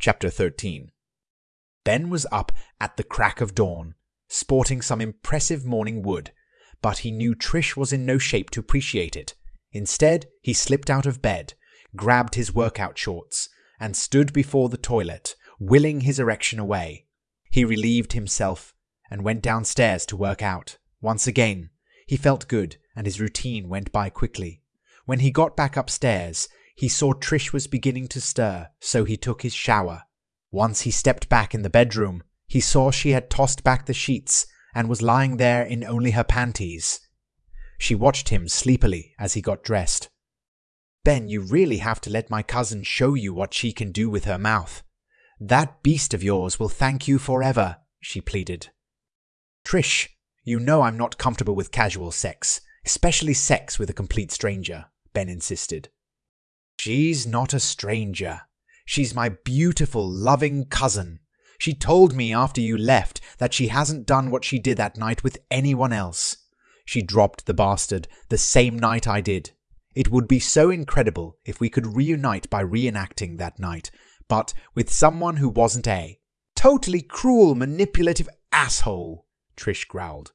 Chapter 13 Ben was up at the crack of dawn, sporting some impressive morning wood, but he knew Trish was in no shape to appreciate it. Instead, he slipped out of bed, grabbed his workout shorts, and stood before the toilet, willing his erection away. He relieved himself and went downstairs to work out. Once again, he felt good and his routine went by quickly. When he got back upstairs, he saw Trish was beginning to stir, so he took his shower. Once he stepped back in the bedroom, he saw she had tossed back the sheets and was lying there in only her panties. She watched him sleepily as he got dressed. Ben, you really have to let my cousin show you what she can do with her mouth. That beast of yours will thank you forever, she pleaded. Trish, you know I'm not comfortable with casual sex, especially sex with a complete stranger, Ben insisted. She's not a stranger. She's my beautiful, loving cousin. She told me after you left that she hasn't done what she did that night with anyone else. She dropped the bastard the same night I did. It would be so incredible if we could reunite by reenacting that night, but with someone who wasn't a totally cruel, manipulative asshole, Trish growled.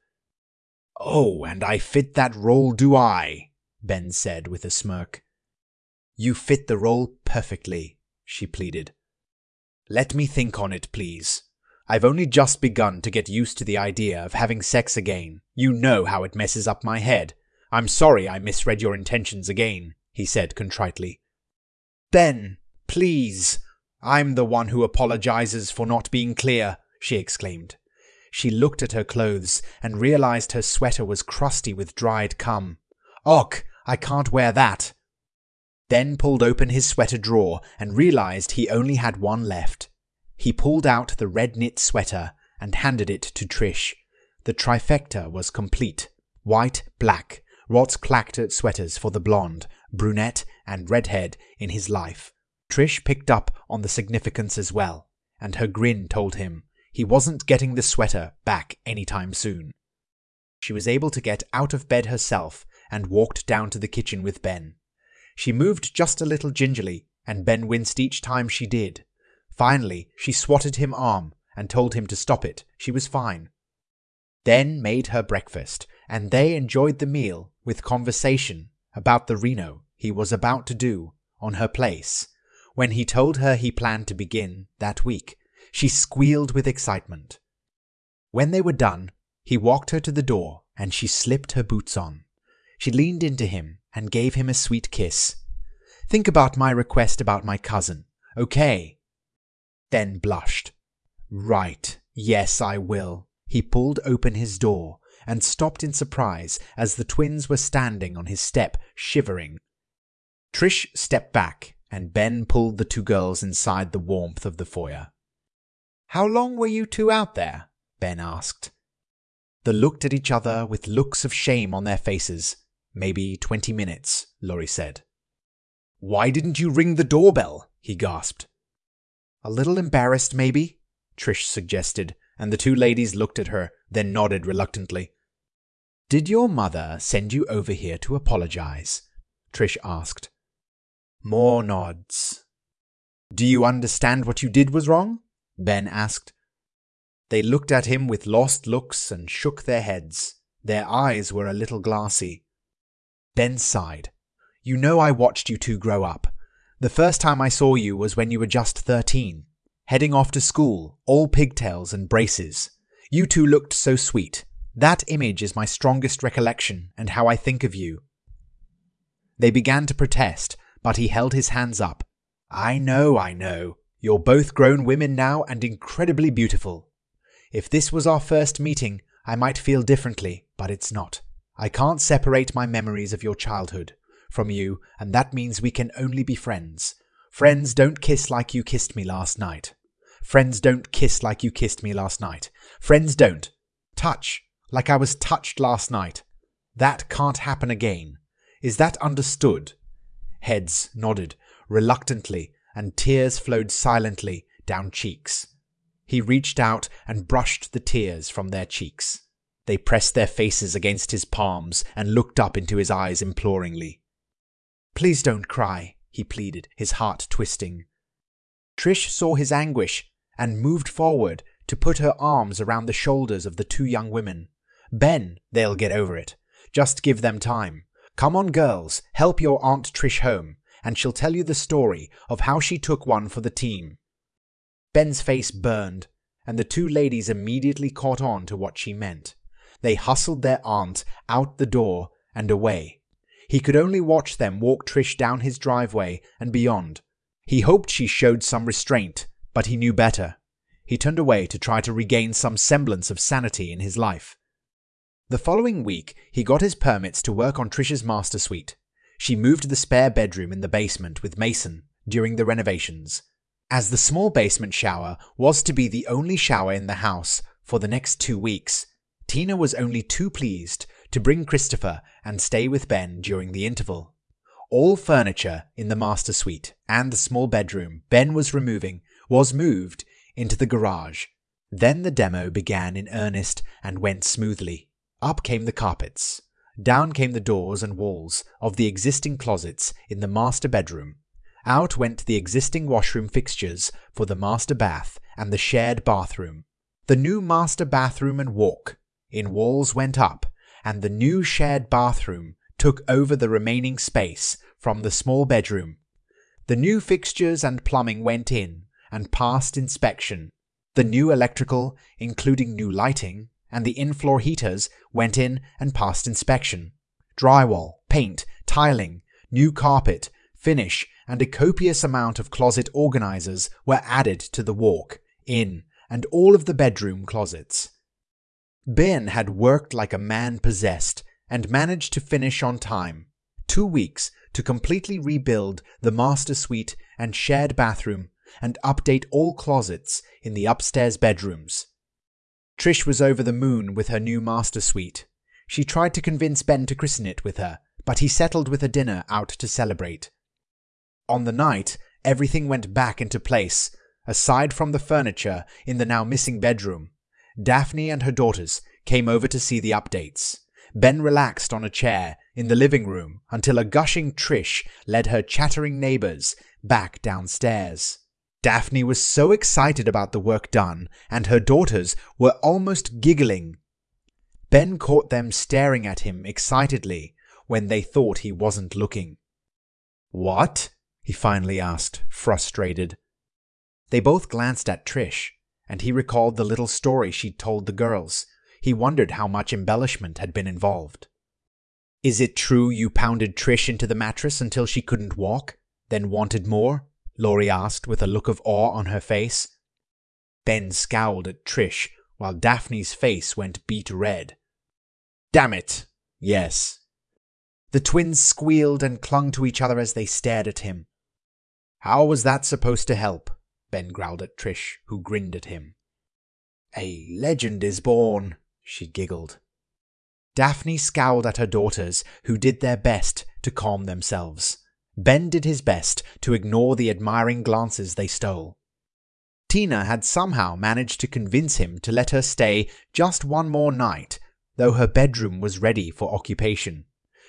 Oh, and I fit that role, do I? Ben said with a smirk. You fit the role perfectly, she pleaded. Let me think on it, please. I've only just begun to get used to the idea of having sex again. You know how it messes up my head. I'm sorry I misread your intentions again, he said contritely. Ben, please. I'm the one who apologizes for not being clear, she exclaimed. She looked at her clothes and realized her sweater was crusty with dried cum. Och, I can't wear that. Then pulled open his sweater drawer and realized he only had one left. He pulled out the red knit sweater and handed it to Trish. The trifecta was complete. White, black, Rots clacked at sweaters for the blonde, brunette, and redhead in his life. Trish picked up on the significance as well, and her grin told him he wasn't getting the sweater back anytime soon. She was able to get out of bed herself and walked down to the kitchen with Ben. She moved just a little gingerly, and Ben winced each time she did. Finally, she swatted him arm and told him to stop it. She was fine. Then made her breakfast, and they enjoyed the meal with conversation about the Reno he was about to do on her place. When he told her he planned to begin that week, she squealed with excitement. When they were done, he walked her to the door and she slipped her boots on. She leaned into him and gave him a sweet kiss. Think about my request about my cousin, okay? Then blushed. Right, yes, I will. He pulled open his door and stopped in surprise as the twins were standing on his step, shivering. Trish stepped back, and Ben pulled the two girls inside the warmth of the foyer. How long were you two out there? Ben asked. They looked at each other with looks of shame on their faces. Maybe twenty minutes, Laurie said. Why didn't you ring the doorbell? he gasped. A little embarrassed, maybe? Trish suggested, and the two ladies looked at her, then nodded reluctantly. Did your mother send you over here to apologize? Trish asked. More nods. Do you understand what you did was wrong? Ben asked. They looked at him with lost looks and shook their heads. Their eyes were a little glassy. Ben sighed. You know I watched you two grow up. The first time I saw you was when you were just thirteen, heading off to school, all pigtails and braces. You two looked so sweet, that image is my strongest recollection and how I think of you. They began to protest, but he held his hands up. I know, I know. You're both grown women now and incredibly beautiful. If this was our first meeting, I might feel differently, but it's not. I can't separate my memories of your childhood from you, and that means we can only be friends. Friends don't kiss like you kissed me last night. Friends don't kiss like you kissed me last night. Friends don't touch like I was touched last night. That can't happen again. Is that understood? Heads nodded reluctantly, and tears flowed silently down cheeks. He reached out and brushed the tears from their cheeks. They pressed their faces against his palms and looked up into his eyes imploringly. Please don't cry, he pleaded, his heart twisting. Trish saw his anguish and moved forward to put her arms around the shoulders of the two young women. Ben, they'll get over it. Just give them time. Come on, girls, help your Aunt Trish home, and she'll tell you the story of how she took one for the team. Ben's face burned, and the two ladies immediately caught on to what she meant. They hustled their aunt out the door and away. He could only watch them walk Trish down his driveway and beyond. He hoped she showed some restraint, but he knew better. He turned away to try to regain some semblance of sanity in his life. The following week, he got his permits to work on Trish's master suite. She moved the spare bedroom in the basement with Mason during the renovations. As the small basement shower was to be the only shower in the house for the next two weeks, Tina was only too pleased to bring Christopher and stay with Ben during the interval. All furniture in the master suite and the small bedroom Ben was removing was moved into the garage. Then the demo began in earnest and went smoothly. Up came the carpets. Down came the doors and walls of the existing closets in the master bedroom. Out went the existing washroom fixtures for the master bath and the shared bathroom. The new master bathroom and walk in walls went up, and the new shared bathroom took over the remaining space from the small bedroom. The new fixtures and plumbing went in and passed inspection. The new electrical, including new lighting, and the in-floor heaters went in and passed inspection. Drywall, paint, tiling, new carpet, finish, and a copious amount of closet organizers were added to the walk, in, and all of the bedroom closets. Ben had worked like a man possessed and managed to finish on time. Two weeks to completely rebuild the master suite and shared bathroom and update all closets in the upstairs bedrooms. Trish was over the moon with her new master suite. She tried to convince Ben to christen it with her, but he settled with a dinner out to celebrate. On the night, everything went back into place, aside from the furniture in the now missing bedroom. Daphne and her daughters came over to see the updates. Ben relaxed on a chair in the living room until a gushing Trish led her chattering neighbors back downstairs. Daphne was so excited about the work done, and her daughters were almost giggling. Ben caught them staring at him excitedly when they thought he wasn't looking. What? he finally asked, frustrated. They both glanced at Trish, and he recalled the little story she'd told the girls. He wondered how much embellishment had been involved. Is it true you pounded Trish into the mattress until she couldn't walk, then wanted more? Laurie asked with a look of awe on her face. Ben scowled at Trish while Daphne's face went beet red. Damn it! Yes. The twins squealed and clung to each other as they stared at him. How was that supposed to help? Ben growled at Trish, who grinned at him. A legend is born, she giggled. Daphne scowled at her daughters, who did their best to calm themselves. Ben did his best to ignore the admiring glances they stole. Tina had somehow managed to convince him to let her stay just one more night, though her bedroom was ready for occupation.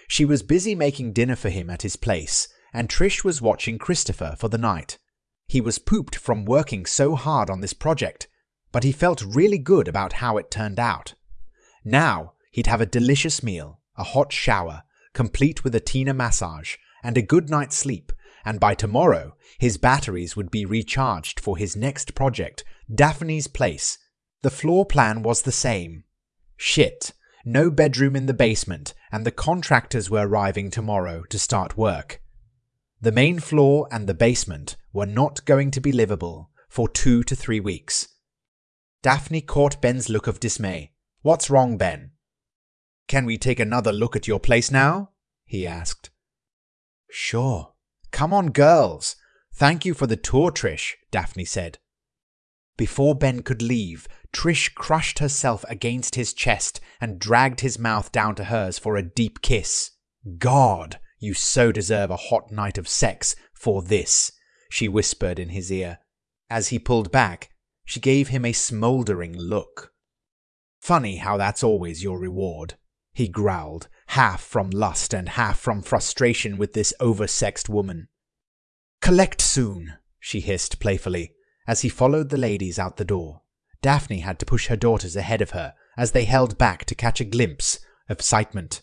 She was busy making dinner for him at his place, and Trish was watching Christopher for the night. He was pooped from working so hard on this project, but he felt really good about how it turned out. Now he'd have a delicious meal, a hot shower, complete with a Tina massage, and a good night's sleep, and by tomorrow his batteries would be recharged for his next project, Daphne's Place. The floor plan was the same. Shit, no bedroom in the basement, and the contractors were arriving tomorrow to start work. The main floor and the basement were not going to be livable for two to three weeks. Daphne caught Ben's look of dismay. What's wrong, Ben? Can we take another look at your place now? he asked. Sure. Come on, girls. Thank you for the tour, Trish, Daphne said. Before Ben could leave, Trish crushed herself against his chest and dragged his mouth down to hers for a deep kiss. God, you so deserve a hot night of sex for this, she whispered in his ear. As he pulled back, she gave him a smouldering look. Funny how that's always your reward, he growled, half from lust and half from frustration with this oversexed woman. Collect soon, she hissed playfully as he followed the ladies out the door. Daphne had to push her daughters ahead of her as they held back to catch a glimpse of excitement.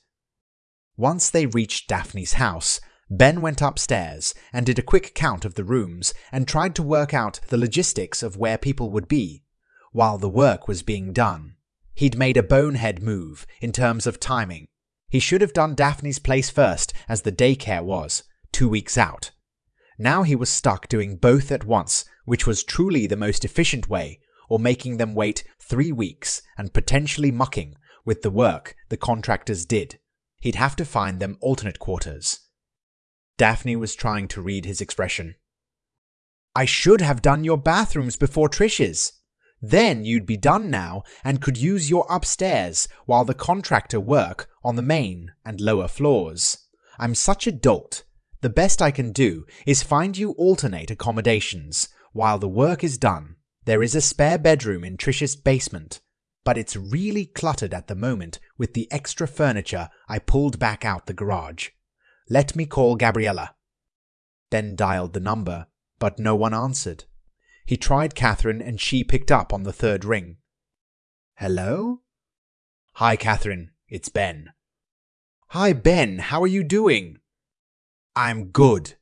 Once they reached Daphne's house, Ben went upstairs and did a quick count of the rooms and tried to work out the logistics of where people would be while the work was being done. He'd made a bonehead move in terms of timing. He should have done Daphne's place first, as the daycare was, two weeks out. Now he was stuck doing both at once, which was truly the most efficient way, or making them wait three weeks and potentially mucking with the work the contractors did. He'd have to find them alternate quarters. Daphne was trying to read his expression. I should have done your bathrooms before Trish's. Then you'd be done now and could use your upstairs while the contractor work on the main and lower floors. I'm such a dolt. The best I can do is find you alternate accommodations while the work is done. There is a spare bedroom in Trish's basement, but it's really cluttered at the moment with the extra furniture I pulled back out the garage. Let me call Gabriella. Ben dialed the number, but no one answered. He tried Catherine and she picked up on the third ring. Hello? Hi, Catherine. It's Ben. Hi, Ben. How are you doing? I'm good.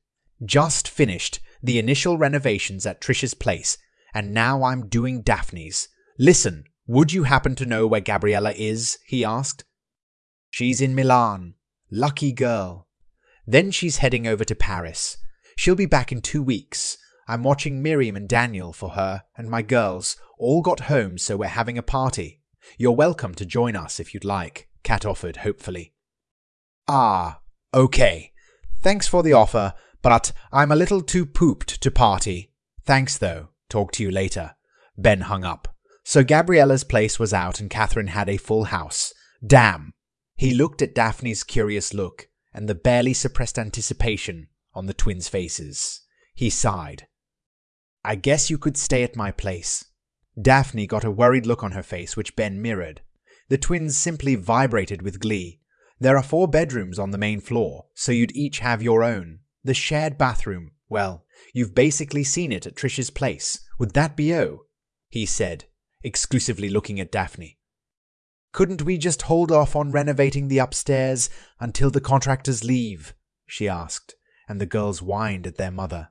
Just finished the initial renovations at Trish's place, and now I'm doing Daphne's. Listen, would you happen to know where Gabriella is? he asked. She's in Milan. Lucky girl. Then she's heading over to Paris. She'll be back in two weeks. I'm watching Miriam and Daniel for her, and my girls all got home, so we're having a party. You're welcome to join us if you'd like, Kat offered hopefully. Ah, okay. Thanks for the offer, but I'm a little too pooped to party. Thanks though. Talk to you later. Ben hung up. So Gabriella's place was out and Catherine had a full house. Damn. He looked at Daphne's curious look and the barely suppressed anticipation on the twins' faces. He sighed. I guess you could stay at my place. Daphne got a worried look on her face, which Ben mirrored. The twins simply vibrated with glee. There are four bedrooms on the main floor, so you'd each have your own. The shared bathroom, well, you've basically seen it at Trish's place. Would that be O? He said, exclusively looking at Daphne. Couldn't we just hold off on renovating the upstairs until the contractors leave? she asked, and the girls whined at their mother.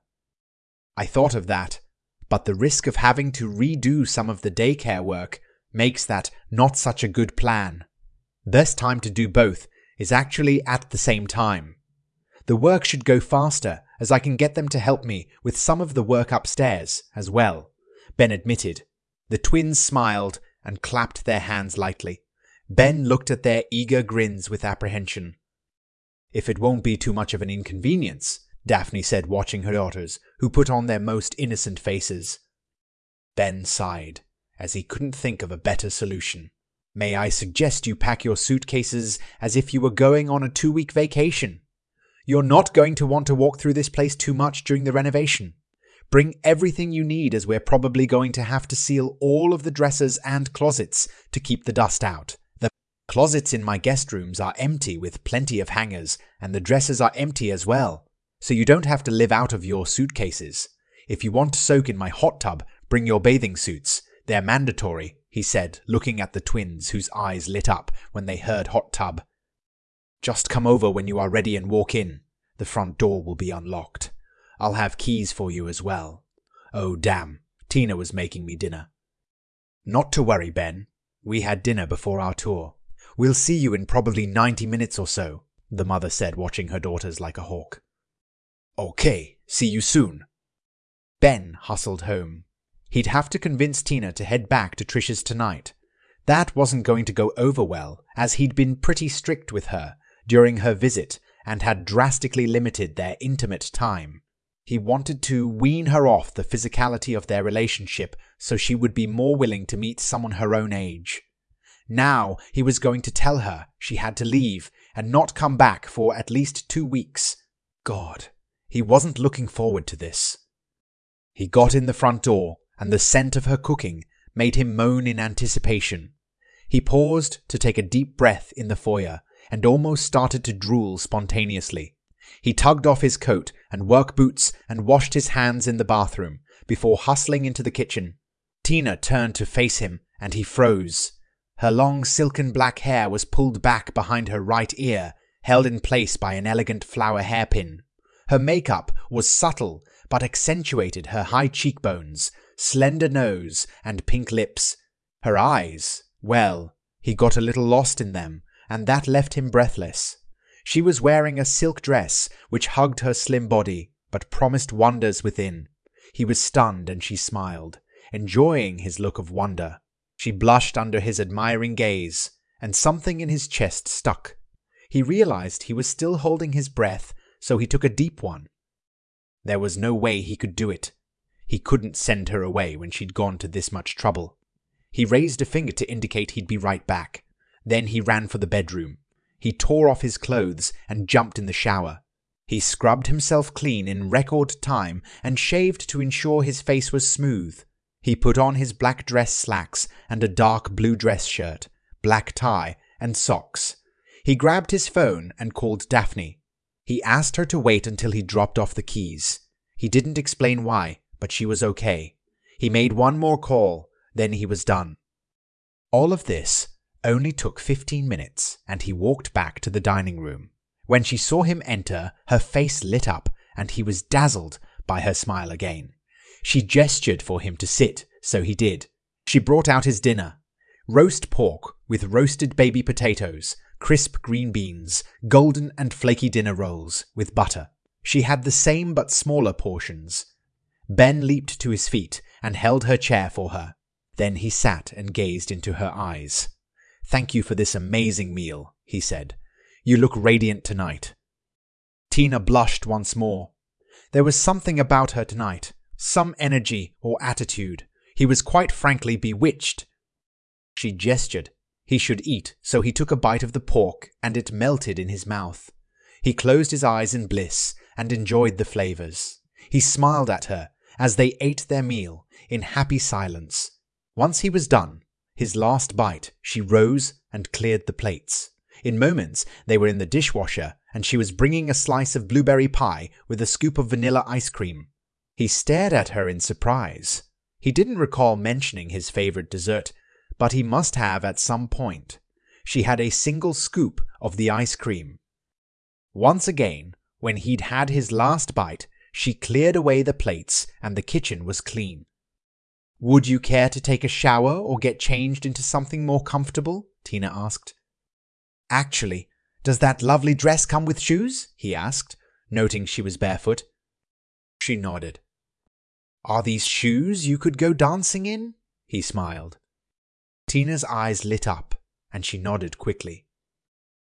I thought of that, but the risk of having to redo some of the daycare work makes that not such a good plan. Best time to do both is actually at the same time. The work should go faster as I can get them to help me with some of the work upstairs as well, Ben admitted. The twins smiled and clapped their hands lightly. Ben looked at their eager grins with apprehension. If it won't be too much of an inconvenience, Daphne said, watching her daughters, who put on their most innocent faces. Ben sighed, as he couldn't think of a better solution. May I suggest you pack your suitcases as if you were going on a two week vacation? You're not going to want to walk through this place too much during the renovation. Bring everything you need as we're probably going to have to seal all of the dressers and closets to keep the dust out. The closets in my guest rooms are empty with plenty of hangers, and the dressers are empty as well, so you don't have to live out of your suitcases. If you want to soak in my hot tub, bring your bathing suits. They're mandatory, he said, looking at the twins whose eyes lit up when they heard hot tub. Just come over when you are ready and walk in. The front door will be unlocked. I'll have keys for you as well. Oh, damn. Tina was making me dinner. Not to worry, Ben. We had dinner before our tour. We'll see you in probably 90 minutes or so, the mother said, watching her daughters like a hawk. Okay, see you soon. Ben hustled home. He'd have to convince Tina to head back to Trish's tonight. That wasn't going to go over well, as he'd been pretty strict with her during her visit and had drastically limited their intimate time. He wanted to wean her off the physicality of their relationship so she would be more willing to meet someone her own age. Now he was going to tell her she had to leave and not come back for at least two weeks. God, he wasn't looking forward to this. He got in the front door, and the scent of her cooking made him moan in anticipation. He paused to take a deep breath in the foyer and almost started to drool spontaneously. He tugged off his coat and work boots and washed his hands in the bathroom before hustling into the kitchen. Tina turned to face him and he froze. Her long silken black hair was pulled back behind her right ear, held in place by an elegant flower hairpin. Her makeup was subtle but accentuated her high cheekbones, slender nose, and pink lips. Her eyes, well, he got a little lost in them, and that left him breathless. She was wearing a silk dress which hugged her slim body, but promised wonders within. He was stunned and she smiled, enjoying his look of wonder. She blushed under his admiring gaze, and something in his chest stuck. He realized he was still holding his breath, so he took a deep one. There was no way he could do it. He couldn't send her away when she'd gone to this much trouble. He raised a finger to indicate he'd be right back. Then he ran for the bedroom. He tore off his clothes and jumped in the shower. He scrubbed himself clean in record time and shaved to ensure his face was smooth. He put on his black dress slacks and a dark blue dress shirt, black tie, and socks. He grabbed his phone and called Daphne. He asked her to wait until he dropped off the keys. He didn't explain why, but she was okay. He made one more call, then he was done. All of this only took 15 minutes, and he walked back to the dining room. When she saw him enter, her face lit up, and he was dazzled by her smile again. She gestured for him to sit, so he did. She brought out his dinner roast pork with roasted baby potatoes, crisp green beans, golden and flaky dinner rolls with butter. She had the same but smaller portions. Ben leaped to his feet and held her chair for her. Then he sat and gazed into her eyes. Thank you for this amazing meal, he said. You look radiant tonight. Tina blushed once more. There was something about her tonight, some energy or attitude. He was quite frankly bewitched. She gestured he should eat, so he took a bite of the pork, and it melted in his mouth. He closed his eyes in bliss and enjoyed the flavors. He smiled at her as they ate their meal in happy silence. Once he was done, his last bite, she rose and cleared the plates. In moments, they were in the dishwasher, and she was bringing a slice of blueberry pie with a scoop of vanilla ice cream. He stared at her in surprise. He didn't recall mentioning his favorite dessert, but he must have at some point. She had a single scoop of the ice cream. Once again, when he'd had his last bite, she cleared away the plates and the kitchen was clean. Would you care to take a shower or get changed into something more comfortable? Tina asked. Actually, does that lovely dress come with shoes? he asked, noting she was barefoot. She nodded. Are these shoes you could go dancing in? He smiled. Tina's eyes lit up, and she nodded quickly.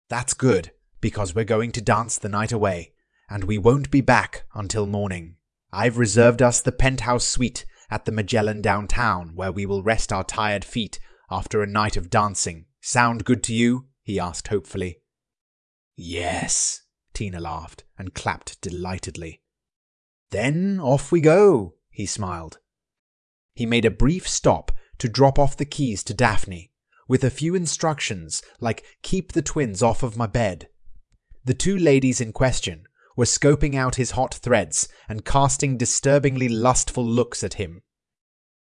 That's good, because we're going to dance the night away, and we won't be back until morning. I've reserved us the penthouse suite at the Magellan downtown, where we will rest our tired feet after a night of dancing. Sound good to you? he asked hopefully. Yes, Tina laughed and clapped delightedly. Then off we go, he smiled. He made a brief stop to drop off the keys to Daphne, with a few instructions like keep the twins off of my bed. The two ladies in question were scoping out his hot threads and casting disturbingly lustful looks at him.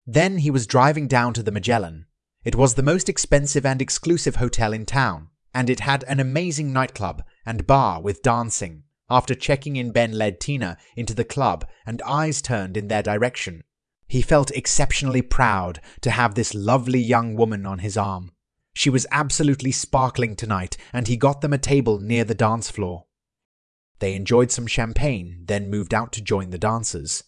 Then he was driving down to the Magellan. It was the most expensive and exclusive hotel in town, and it had an amazing nightclub and bar with dancing. After checking in, Ben led Tina into the club, and eyes turned in their direction. He felt exceptionally proud to have this lovely young woman on his arm. She was absolutely sparkling tonight, and he got them a table near the dance floor. They enjoyed some champagne, then moved out to join the dancers.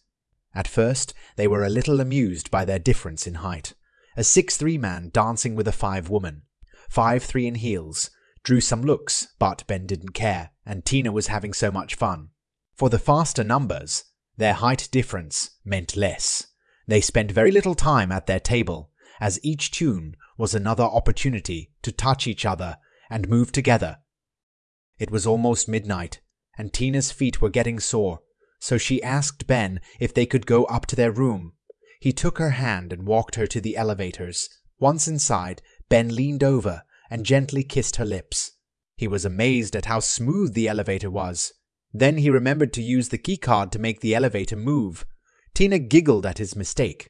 At first, they were a little amused by their difference in height. A six-three man dancing with a five woman. Five-three in heels. Drew some looks, but Ben didn't care, and Tina was having so much fun. For the faster numbers, their height difference meant less. They spent very little time at their table, as each tune was another opportunity to touch each other and move together. It was almost midnight, and Tina's feet were getting sore, so she asked Ben if they could go up to their room. He took her hand and walked her to the elevators. Once inside, Ben leaned over and gently kissed her lips. He was amazed at how smooth the elevator was. Then he remembered to use the keycard to make the elevator move. Tina giggled at his mistake.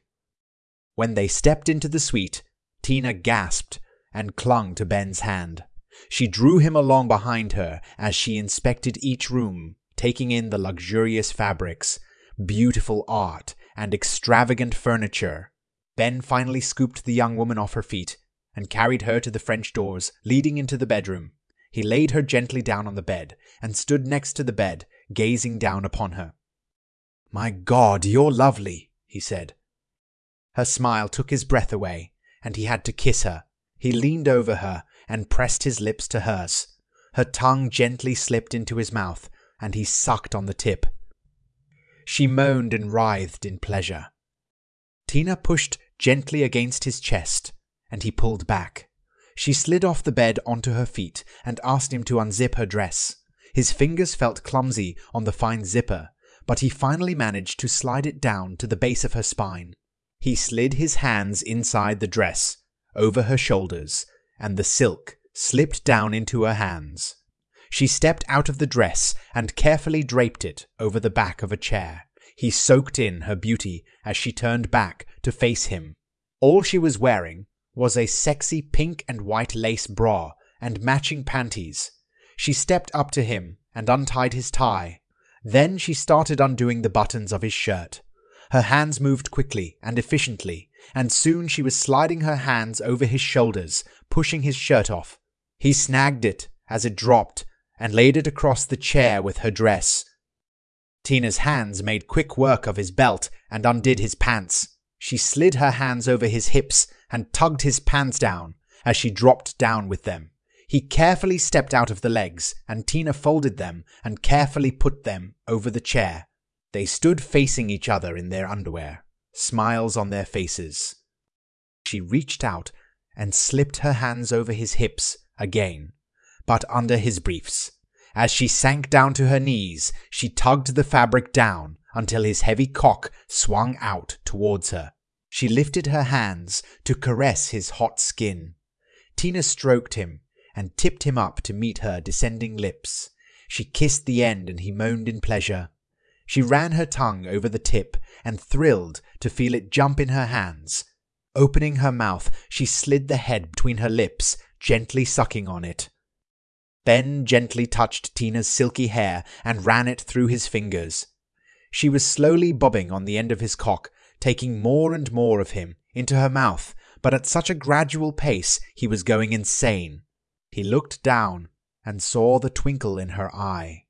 When they stepped into the suite, Tina gasped and clung to Ben's hand. She drew him along behind her as she inspected each room, taking in the luxurious fabrics, beautiful art, and extravagant furniture. Ben finally scooped the young woman off her feet and carried her to the French doors leading into the bedroom. He laid her gently down on the bed and stood next to the bed, gazing down upon her. My God, you're lovely, he said. Her smile took his breath away, and he had to kiss her. He leaned over her and pressed his lips to hers. Her tongue gently slipped into his mouth, and he sucked on the tip. She moaned and writhed in pleasure. Tina pushed gently against his chest, and he pulled back. She slid off the bed onto her feet and asked him to unzip her dress. His fingers felt clumsy on the fine zipper, but he finally managed to slide it down to the base of her spine. He slid his hands inside the dress, over her shoulders, and the silk slipped down into her hands. She stepped out of the dress and carefully draped it over the back of a chair. He soaked in her beauty as she turned back to face him. All she was wearing was a sexy pink and white lace bra and matching panties. She stepped up to him and untied his tie. Then she started undoing the buttons of his shirt. Her hands moved quickly and efficiently, and soon she was sliding her hands over his shoulders, pushing his shirt off. He snagged it as it dropped and laid it across the chair with her dress. Tina's hands made quick work of his belt and undid his pants. She slid her hands over his hips and tugged his pants down as she dropped down with them. He carefully stepped out of the legs, and Tina folded them and carefully put them over the chair. They stood facing each other in their underwear, smiles on their faces. She reached out and slipped her hands over his hips again, but under his briefs. As she sank down to her knees, she tugged the fabric down until his heavy cock swung out towards her. She lifted her hands to caress his hot skin. Tina stroked him and tipped him up to meet her descending lips. She kissed the end and he moaned in pleasure. She ran her tongue over the tip and thrilled to feel it jump in her hands. Opening her mouth, she slid the head between her lips, gently sucking on it. Ben gently touched Tina's silky hair and ran it through his fingers. She was slowly bobbing on the end of his cock, taking more and more of him into her mouth, but at such a gradual pace he was going insane. He looked down and saw the twinkle in her eye.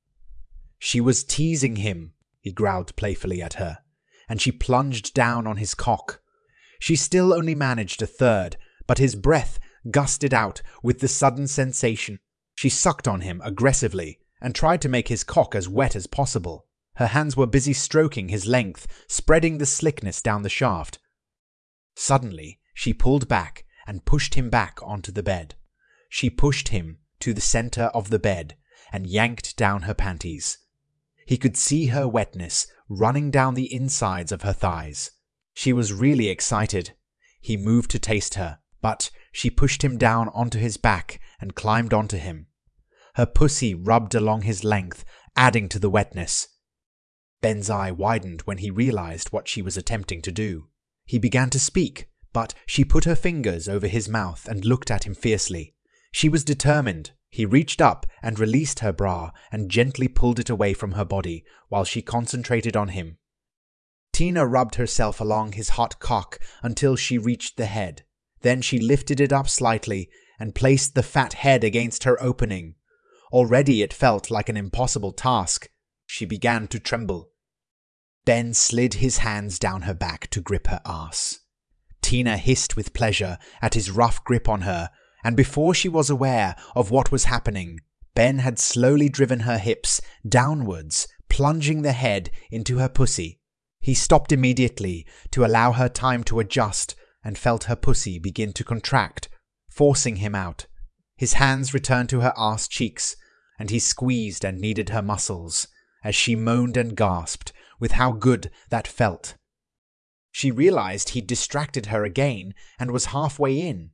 She was teasing him, he growled playfully at her, and she plunged down on his cock. She still only managed a third, but his breath gusted out with the sudden sensation she sucked on him aggressively and tried to make his cock as wet as possible. Her hands were busy stroking his length, spreading the slickness down the shaft. Suddenly, she pulled back and pushed him back onto the bed. She pushed him to the center of the bed and yanked down her panties. He could see her wetness running down the insides of her thighs. She was really excited. He moved to taste her, but she pushed him down onto his back and climbed onto him. Her pussy rubbed along his length, adding to the wetness. Ben's eye widened when he realized what she was attempting to do. He began to speak, but she put her fingers over his mouth and looked at him fiercely. She was determined. He reached up and released her bra and gently pulled it away from her body while she concentrated on him. Tina rubbed herself along his hot cock until she reached the head. Then she lifted it up slightly and placed the fat head against her opening. Already it felt like an impossible task. She began to tremble. Ben slid his hands down her back to grip her ass. Tina hissed with pleasure at his rough grip on her, and before she was aware of what was happening, Ben had slowly driven her hips downwards, plunging the head into her pussy. He stopped immediately to allow her time to adjust and felt her pussy begin to contract, forcing him out. His hands returned to her ass cheeks, and he squeezed and kneaded her muscles as she moaned and gasped with how good that felt. She realized he'd distracted her again and was halfway in.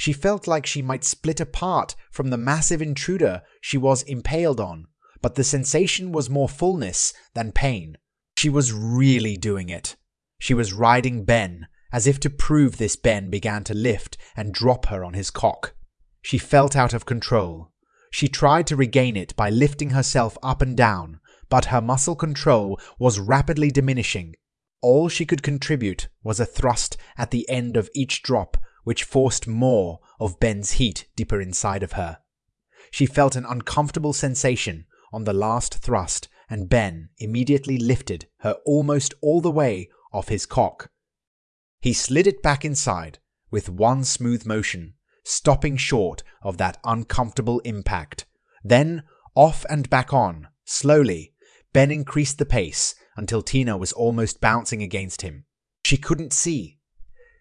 She felt like she might split apart from the massive intruder she was impaled on, but the sensation was more fullness than pain. She was really doing it. She was riding Ben, as if to prove this Ben began to lift and drop her on his cock. She felt out of control. She tried to regain it by lifting herself up and down, but her muscle control was rapidly diminishing. All she could contribute was a thrust at the end of each drop, which forced more of Ben's heat deeper inside of her. She felt an uncomfortable sensation on the last thrust, and Ben immediately lifted her almost all the way off his cock. He slid it back inside with one smooth motion, stopping short of that uncomfortable impact. Then off and back on, slowly, Ben increased the pace until Tina was almost bouncing against him. She couldn't see.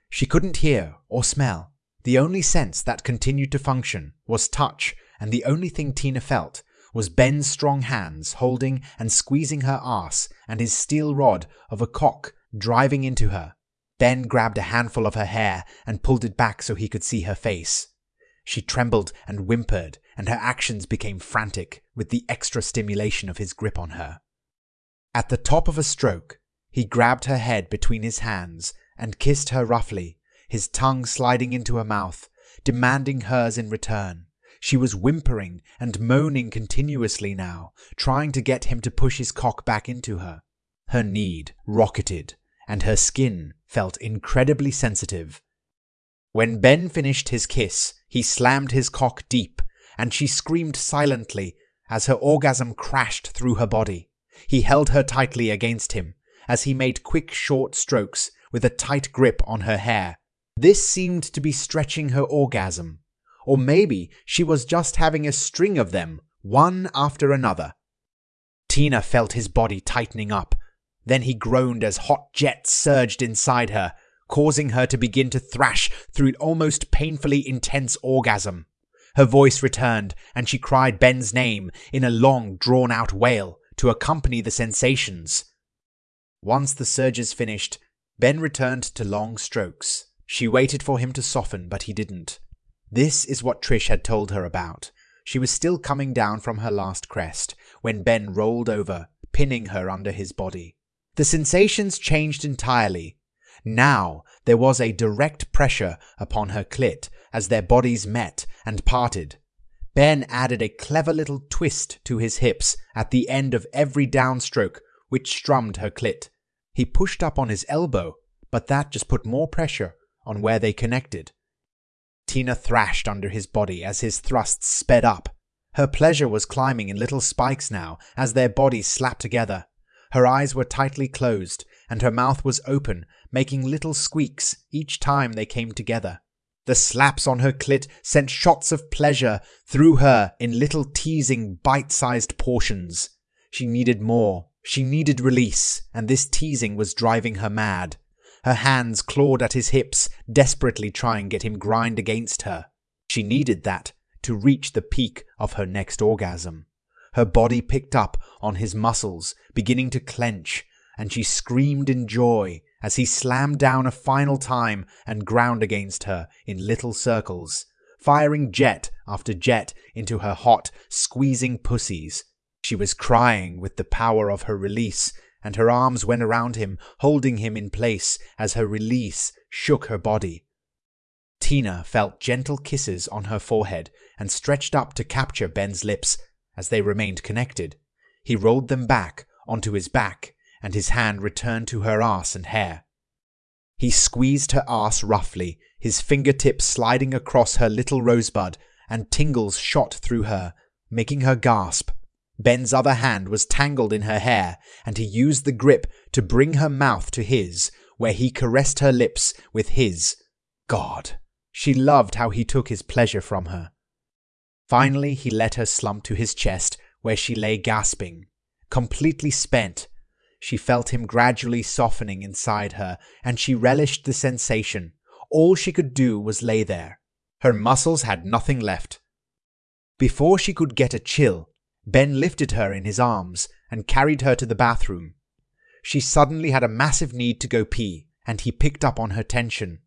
She couldn't hear or smell. The only sense that continued to function was touch, and the only thing Tina felt was Ben's strong hands holding and squeezing her ass and his steel rod of a cock driving into her. Ben grabbed a handful of her hair and pulled it back so he could see her face. She trembled and whimpered, and her actions became frantic with the extra stimulation of his grip on her. At the top of a stroke, he grabbed her head between his hands and kissed her roughly, his tongue sliding into her mouth, demanding hers in return. She was whimpering and moaning continuously now, trying to get him to push his cock back into her. Her need rocketed, and her skin felt incredibly sensitive. When Ben finished his kiss, he slammed his cock deep, and she screamed silently as her orgasm crashed through her body. He held her tightly against him as he made quick, short strokes with a tight grip on her hair. This seemed to be stretching her orgasm. Or maybe she was just having a string of them, one after another. Tina felt his body tightening up. Then he groaned as hot jets surged inside her, causing her to begin to thrash through an almost painfully intense orgasm. Her voice returned, and she cried Ben's name in a long, drawn out wail to accompany the sensations. Once the surges finished, Ben returned to long strokes. She waited for him to soften, but he didn't. This is what Trish had told her about. She was still coming down from her last crest when Ben rolled over, pinning her under his body. The sensations changed entirely. Now there was a direct pressure upon her clit as their bodies met and parted. Ben added a clever little twist to his hips at the end of every downstroke, which strummed her clit. He pushed up on his elbow, but that just put more pressure on where they connected. Tina thrashed under his body as his thrusts sped up. Her pleasure was climbing in little spikes now as their bodies slapped together. Her eyes were tightly closed, and her mouth was open, making little squeaks each time they came together. The slaps on her clit sent shots of pleasure through her in little teasing, bite sized portions. She needed more. She needed release, and this teasing was driving her mad. Her hands clawed at his hips, desperately trying to get him grind against her. She needed that to reach the peak of her next orgasm. Her body picked up on his muscles, beginning to clench, and she screamed in joy as he slammed down a final time and ground against her in little circles, firing jet after jet into her hot, squeezing pussies. She was crying with the power of her release and her arms went around him, holding him in place as her release shook her body. Tina felt gentle kisses on her forehead and stretched up to capture Ben's lips as they remained connected. He rolled them back onto his back, and his hand returned to her ass and hair. He squeezed her ass roughly, his fingertips sliding across her little rosebud, and tingles shot through her, making her gasp Ben's other hand was tangled in her hair, and he used the grip to bring her mouth to his, where he caressed her lips with his. God! She loved how he took his pleasure from her. Finally, he let her slump to his chest, where she lay gasping. Completely spent, she felt him gradually softening inside her, and she relished the sensation. All she could do was lay there. Her muscles had nothing left. Before she could get a chill, Ben lifted her in his arms and carried her to the bathroom. She suddenly had a massive need to go pee, and he picked up on her tension.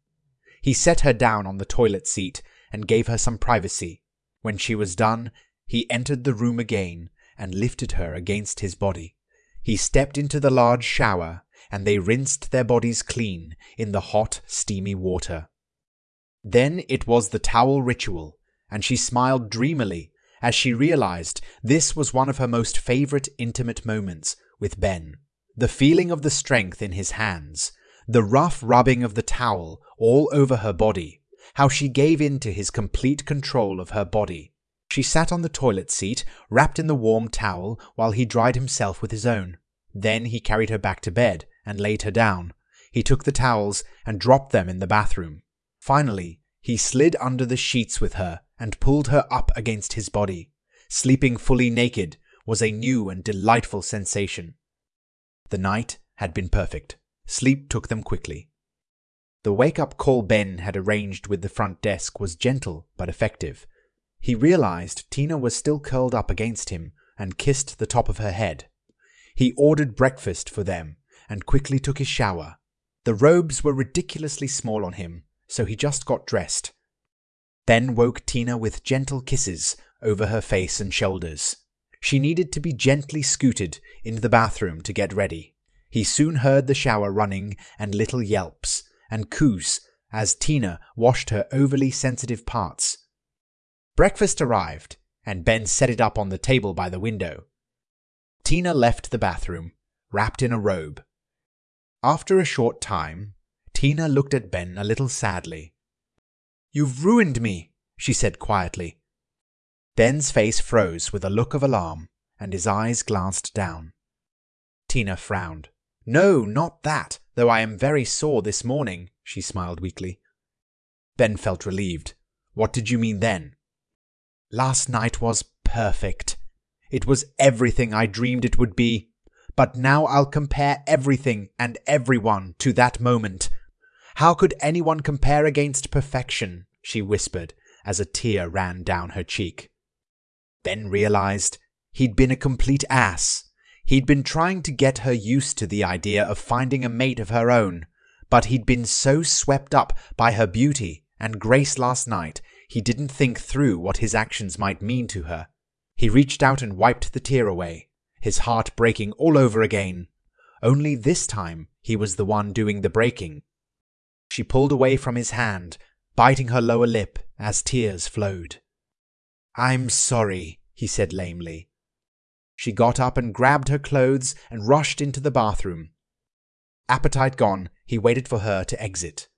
He set her down on the toilet seat and gave her some privacy. When she was done, he entered the room again and lifted her against his body. He stepped into the large shower, and they rinsed their bodies clean in the hot, steamy water. Then it was the towel ritual, and she smiled dreamily as she realized this was one of her most favorite intimate moments with Ben. The feeling of the strength in his hands, the rough rubbing of the towel all over her body, how she gave in to his complete control of her body. She sat on the toilet seat, wrapped in the warm towel, while he dried himself with his own. Then he carried her back to bed and laid her down. He took the towels and dropped them in the bathroom. Finally, he slid under the sheets with her and pulled her up against his body. Sleeping fully naked was a new and delightful sensation. The night had been perfect. Sleep took them quickly. The wake up call Ben had arranged with the front desk was gentle but effective. He realized Tina was still curled up against him and kissed the top of her head. He ordered breakfast for them and quickly took his shower. The robes were ridiculously small on him, so he just got dressed. Ben woke Tina with gentle kisses over her face and shoulders. She needed to be gently scooted into the bathroom to get ready. He soon heard the shower running and little yelps and coos as Tina washed her overly sensitive parts. Breakfast arrived, and Ben set it up on the table by the window. Tina left the bathroom, wrapped in a robe. After a short time, Tina looked at Ben a little sadly. You've ruined me, she said quietly. Ben's face froze with a look of alarm, and his eyes glanced down. Tina frowned. No, not that, though I am very sore this morning, she smiled weakly. Ben felt relieved. What did you mean then? Last night was perfect. It was everything I dreamed it would be. But now I'll compare everything and everyone to that moment. How could anyone compare against perfection? she whispered as a tear ran down her cheek. Ben realized he'd been a complete ass. He'd been trying to get her used to the idea of finding a mate of her own, but he'd been so swept up by her beauty and grace last night he didn't think through what his actions might mean to her. He reached out and wiped the tear away, his heart breaking all over again. Only this time he was the one doing the breaking. She pulled away from his hand, biting her lower lip as tears flowed. I'm sorry, he said lamely. She got up and grabbed her clothes and rushed into the bathroom. Appetite gone, he waited for her to exit.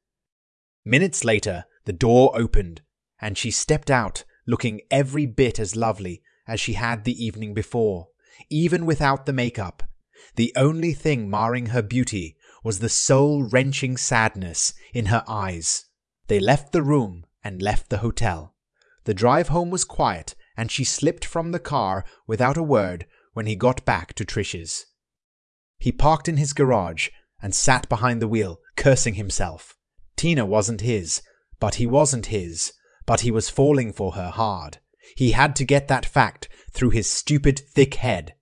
Minutes later, the door opened, and she stepped out, looking every bit as lovely as she had the evening before, even without the makeup. The only thing marring her beauty was the soul wrenching sadness in her eyes. They left the room and left the hotel. The drive home was quiet, and she slipped from the car without a word when he got back to Trish's. He parked in his garage and sat behind the wheel, cursing himself. Tina wasn't his, but he wasn't his, but he was falling for her hard. He had to get that fact through his stupid, thick head.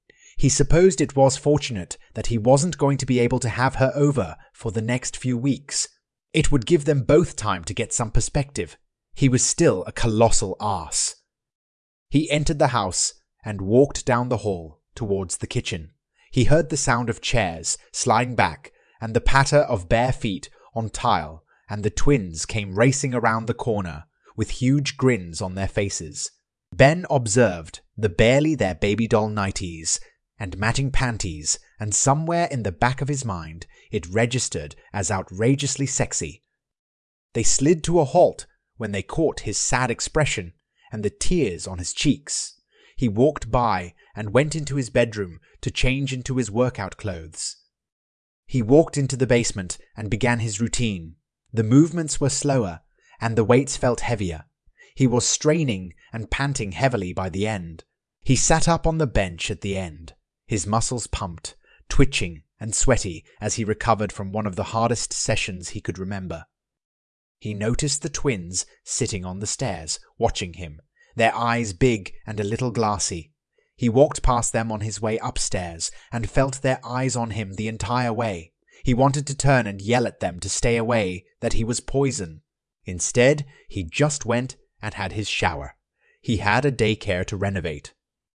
He supposed it was fortunate that he wasn't going to be able to have her over for the next few weeks. It would give them both time to get some perspective. He was still a colossal ass. He entered the house and walked down the hall towards the kitchen. He heard the sound of chairs sliding back and the patter of bare feet on tile, and the twins came racing around the corner with huge grins on there faces. Ben observed the barely their baby doll nighties and matching panties, and somewhere in the back of his mind it registered as outrageously sexy. They slid to a halt when they caught his sad expression and the tears on his cheeks. He walked by and went into his bedroom to change into his workout clothes. He walked into the basement and began his routine. The movements were slower, and the weights felt heavier. He was straining and panting heavily by the end. He sat up on the bench at the end, his muscles pumped, twitching and sweaty as he recovered from one of the hardest sessions he could remember. He noticed the twins sitting on the stairs, watching him, their eyes big and a little glassy. He walked past them on his way upstairs and felt their eyes on him the entire way. He wanted to turn and yell at them to stay away, that he was poison. Instead, he just went and had his shower. He had a daycare to renovate.